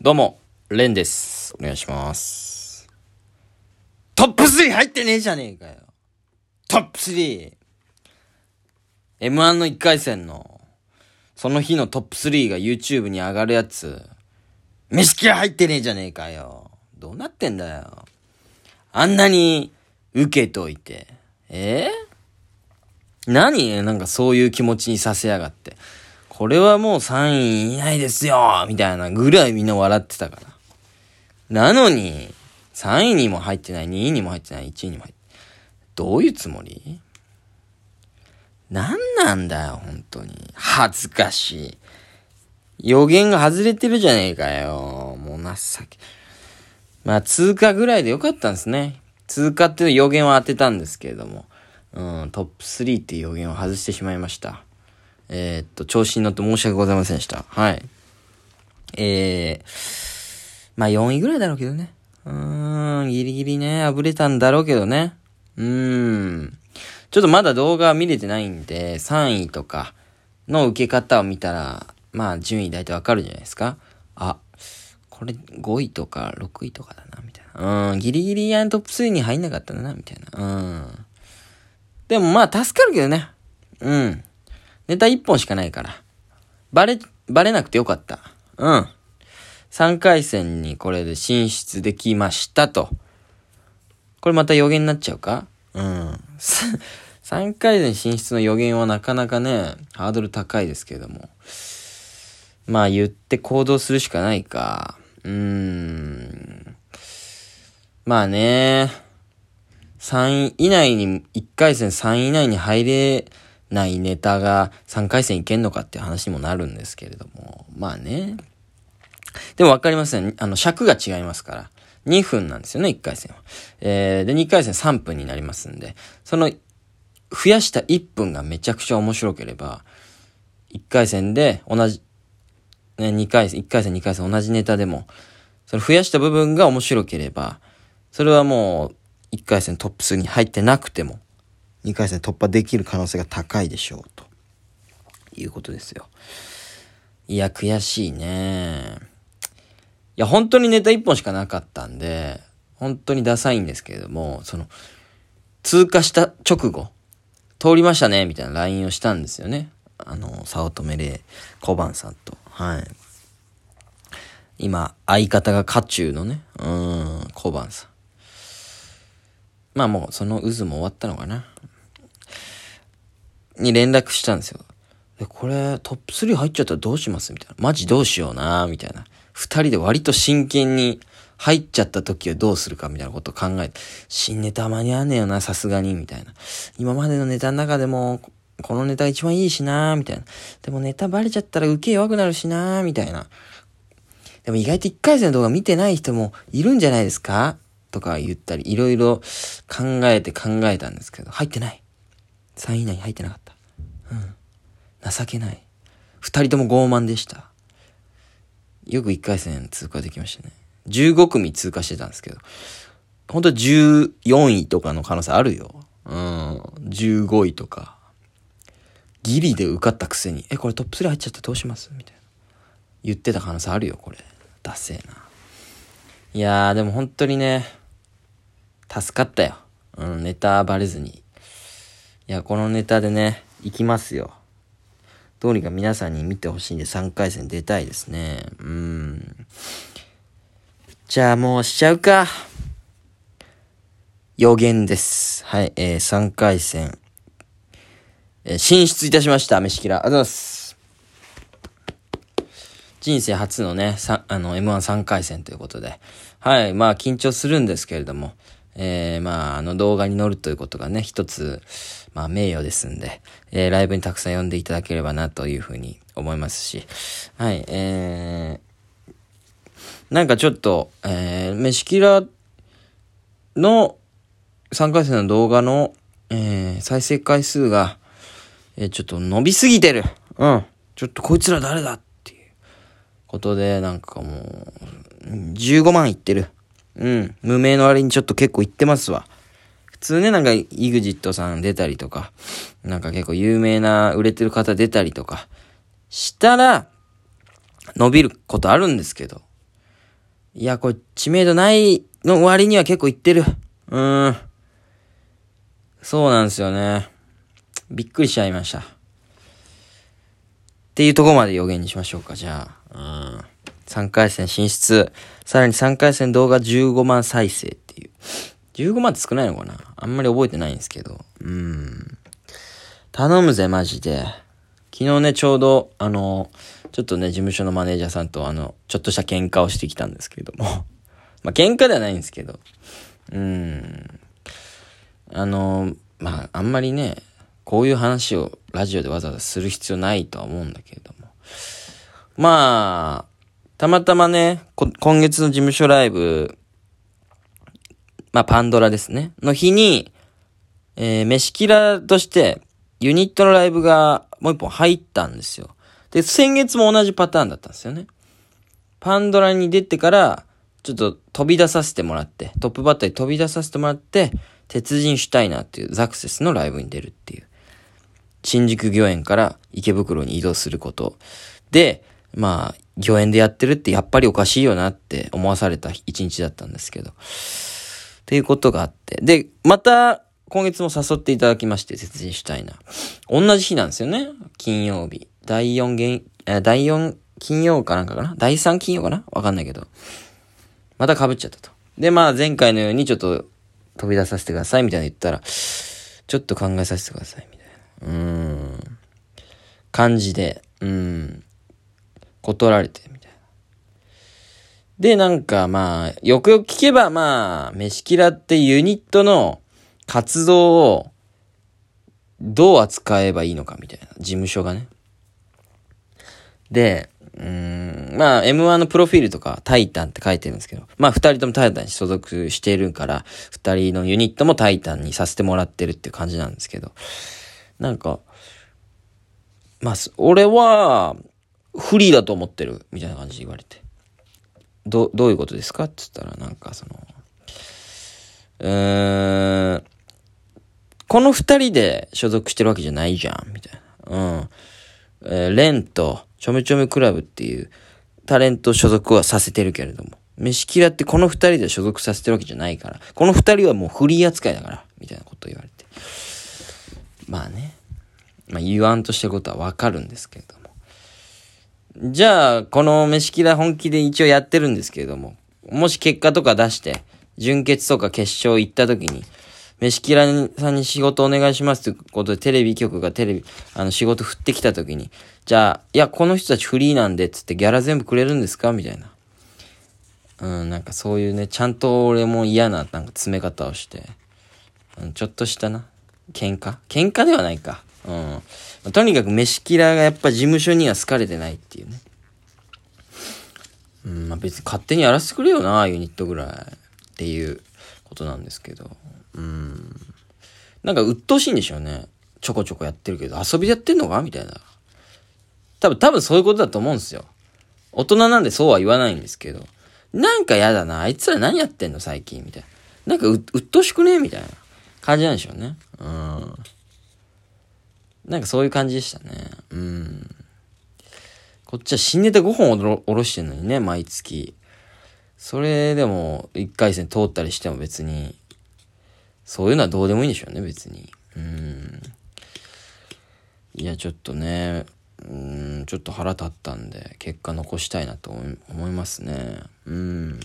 どうも、レンです。お願いします。トップ 3! 入ってねえじゃねえかよ。トップ 3! M1 の1回戦の、その日のトップ3が YouTube に上がるやつ、飯切ら入ってねえじゃねえかよ。どうなってんだよ。あんなに受けといて。え？何？なんかそういう気持ちにさせやがって。これはもう3位以内ですよみたいなぐらいみんな笑ってたから。なのに、3位にも入ってない、2位にも入ってない、1位にも入ってどういうつもり？なんなんだよ、本当に。恥ずかしい。予言が外れてるじゃねえかよ。もう情け。まあ、通過ぐらいでよかったんですね。通過っていう予言は当てたんですけれども。うん、トップ3っていう予言を外してしまいました。えー、っと、調子に乗って申し訳ございませんでした。はい。えー、まあ4位ぐらいだろうけどね。うーん、ギリギリね、あぶれたんだろうけどね。うーん。ちょっとまだ動画見れてないんで、3位とかの受け方を見たら、まあ順位大体わかるじゃないですか。あ、これ5位とか6位とかだな、みたいな。うん、ギリギリやんトップ3に入んなかったんだな、みたいな。うん。でもまあ助かるけどね。うん。ネタ1本しかないから。バレ、バレなくてよかった。うん。3回戦にこれで進出できましたと。これまた予言になっちゃうか？うん。3回戦進出の予言はなかなかね、ハードル高いですけども。まあ言って行動するしかないか。うーん。まあね。3位以内に、1回戦3位以内に入れないネタが3回戦いけんのかっていう話にもなるんですけれども。まあね。でもわかりません。あの、尺が違いますから。2分なんですよね、1回戦は。えー、で、2回戦3分になりますんで、その、増やした1分がめちゃくちゃ面白ければ、1回戦で同じ、ね、2回戦、1回戦、2回戦同じネタでも、その増やした部分が面白ければ、それはもう、1回戦トップ3に入ってなくても、2回戦突破できる可能性が高いでしょう、ということですよ。いや、悔しいね。いや、本当にネタ1本しかなかったんで、本当にダサいんですけれども、その、通過した直後、通りましたね、みたいな LINE をしたんですよね。あの、早乙女玲、小判さんと。はい。今、相方が渦中のね、うん、小判さん。まあもう、その渦も終わったのかな。に連絡したんですよ。で、これ、トップ3入っちゃったらどうします？みたいな。マジどうしような？みたいな。二人で割と真剣に入っちゃった時はどうするかみたいなことを考えて、新ネタ間に合わねえよな、さすがに、みたいな。今までのネタの中でも、このネタ一番いいしなみたいな。でもネタバレちゃったら受け弱くなるしなみたいな。でも意外と一回戦の動画見てない人もいるんじゃないですか？とか言ったり、いろいろ考えて考えたんですけど、入ってない。3位以内に入ってなかった。うん。情けない。二人とも傲慢でした。よく一回戦通過できましたね。15組通過してたんですけど、本当は14位とかの可能性あるよ。うん。15位とか。ギリで受かったくせに、え、これトップ3入っちゃったどうします？みたいな。言ってた可能性あるよ、これ。ダセえな。いやー、でも本当にね、助かったよ。うん、ネタバレずに。いや、このネタでね、行きますよ。どうにか皆さんに見てほしいんで3回戦出たいですね。うん。じゃあもうしちゃうか。予言です。はい、えー、3回戦、えー進出いたしました、飯キラ。ありがとうございます。人生初のね、さあの、M13 回戦ということで。はい、まあ緊張するんですけれども、えー、まあ、あの動画に載るということがね、一つ、まあ名誉ですんで、えー、ライブにたくさん呼んでいただければなというふうに思いますし、はい、えー、なんかちょっと、えー、飯キラの3回戦の動画の、えー、再生回数が、えー、ちょっと伸びすぎてる。うん。ちょっとこいつら誰だっていうことで、なんかもう、15万いってる。うん。無名の割にちょっと結構いってますわ。普通ね、なんか、EXIT さん出たりとか、なんか結構有名な売れてる方出たりとか、したら、伸びることあるんですけど、いや、これ知名度ないの割には結構いってる。うーん。そうなんですよね。びっくりしちゃいました。っていうとこまで予言にしましょうか、じゃあ。うん。3回戦進出。さらに3回戦動画15万再生っていう。15万って少ないのかな？あんまり覚えてないんですけど。うん。頼むぜ、マジで。昨日ね、ちょうど、あの、ちょっとね、事務所のマネージャーさんと、あの、ちょっとした喧嘩をしてきたんですけれども。まあ、喧嘩ではないんですけど。うん。あの、まあ、あんまりね、こういう話をラジオでわざわざする必要ないとは思うんだけれども。まあ、たまたまね、今月の事務所ライブ、まあ、パンドラですね、の日に、えー、飯キラとして、ユニットのライブがもう一本入ったんですよ。で、先月も同じパターンだったんですよね。パンドラに出てから、ちょっと飛び出させてもらって、トップバッターに飛び出させてもらって、鉄人シュタイナーっていうザクセスのライブに出るっていう。新宿御苑から池袋に移動すること。で、まあ、御苑でやってるってやっぱりおかしいよなって思わされた一日だったんですけど。っていうことがあって。で、また、今月も誘っていただきまして、説明したいな。同じ日なんですよね。金曜日。第4元、え、第4金曜かなんかかな？第3金曜かな？わかんないけど。また被っちゃったと。で、まあ前回のようにちょっと飛び出させてくださいみたいな言ったら、ちょっと考えさせてくださいみたいな。うーん。感じで、うん。断られて、みたいな。で、なんかまあ、よくよく聞けばまあ、飯キラってユニットの活動をどう扱えばいいのかみたいな。事務所がね。で、うん、まあ、M1 のプロフィールとか、タイタンって書いてるんですけど、まあ、二人ともタイタンに所属しているから、二人のユニットもタイタンにさせてもらってるっていう感じなんですけど、なんか、まあ、俺は、フリーだと思ってる、みたいな感じで言われて。ど、どういうことですか？って言ったら、なんかその、うーん、この二人で所属してるわけじゃないじゃん、みたいな。うん。えー、レンと、ちょめちょめクラブっていうタレント所属はさせてるけれども、飯キラってこの二人で所属させてるわけじゃないから、この二人はもうフリー扱いだから、みたいなこと言われて。まあね。まあ言わんとしてることはわかるんですけれども。じゃあ、この飯キラ本気で一応やってるんですけれども、もし結果とか出して、準決とか決勝行った時に、飯キラさんに仕事お願いしますってことでテレビ局がテレビ、あの仕事振ってきた時に、じゃあ、いや、この人たちフリーなんで、つってギャラ全部くれるんですかみたいな。うん、なんかそういうね、ちゃんと俺も嫌な、なんか詰め方をして、うん、ちょっとしたな、喧嘩？喧嘩ではないか。うん。とにかく飯キラーがやっぱ事務所には好かれてないっていうね。うん、まあ別に勝手にやらせてくれよな、ユニットぐらい。っていうことなんですけど。うん。なんか鬱陶しいんでしょうね。ちょこちょこやってるけど、遊びでやってんのかみたいな。多分、多分そういうことだと思うんですよ。大人なんでそうは言わないんですけど。なんか嫌だな。あいつら何やってんの最近みたいな。なんかう、うっとしくねみたいな感じなんでしょうね。うん。なんかそういう感じでしたね。うん。こっちは新ネタ5本おろしてんのにね、毎月。それでも、1回戦通ったりしても別に、そういうのはどうでもいいんでしょうね、別に。うん。いや、ちょっとね、うん、ちょっと腹立ったんで、結果残したいなと思いますね。うん。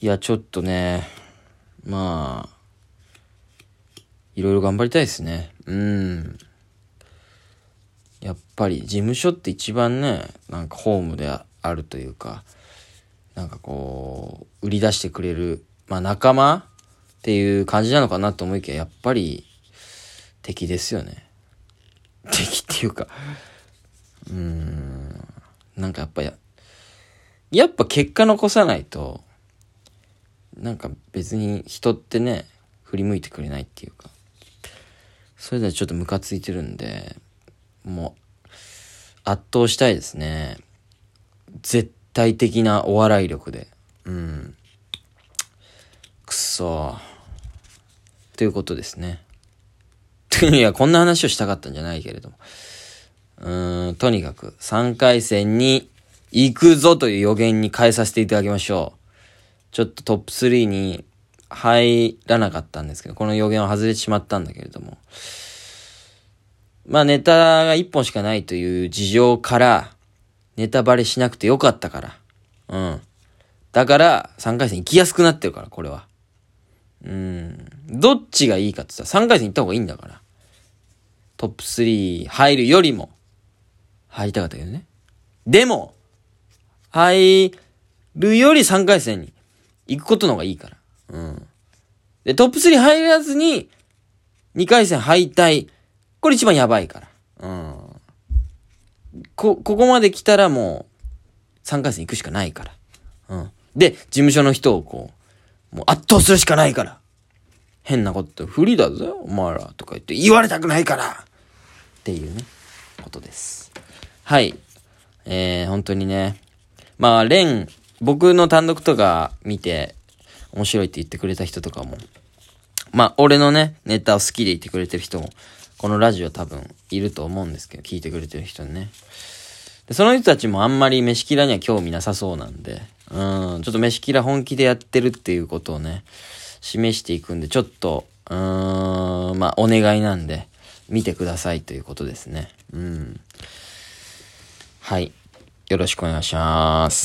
いや、ちょっとね、まあ、いろいろ頑張りたいですね。うん。やっぱり事務所って一番ね、なんかホームであるというか、なんかこう、売り出してくれる、まあ仲間っていう感じなのかなと思いきや、やっぱり敵ですよね。敵っていうか、うーん、なんかやっぱや、やっぱ結果残さないと、なんか別に人ってね、振り向いてくれないっていうか、それではちょっとムカついてるんで、もう、圧倒したいですね。絶対的なお笑い力で。うん。くそということですね。いや、こんな話をしたかったんじゃないけれども。うーん、とにかく3回戦に行くぞという予言に変えさせていただきましょう。ちょっとトップ3に入らなかったんですけど、この予言は外れてしまったんだけれども。まあネタが1本しかないという事情から、ネタバレしなくてよかったから。うん。だから、3回戦行きやすくなってるから、これは。うん。どっちがいいかって言ったら3回戦行った方がいいんだから。トップ3入るよりも、入りたかったけどね。でも、入るより3回戦に行くことの方がいいから。うん。で、トップ3入らずに、2回戦敗退。これ一番やばいから。うん。こ、ここまで来たらもう、3回戦行くしかないから。うん。で、事務所の人をこう、もう圧倒するしかないから。変なこと不利だぜ、お前ら。とか言って、言われたくないからっていうね、ことです。はい。えー、本当にね。まあ、レン、僕の単独とか見て、面白いって言ってくれた人とかも、まあ、俺のね、ネタを好きでいてくれてる人も、このラジオ多分いると思うんですけど、聞いてくれてる人にね。で、その人たちもあんまり飯キラには興味なさそうなんで、うん、ちょっと飯キラ本気でやってるっていうことをね、示していくんで、ちょっと、うん、まあ、お願いなんで、見てくださいということですね。うん。はい。よろしくお願いします。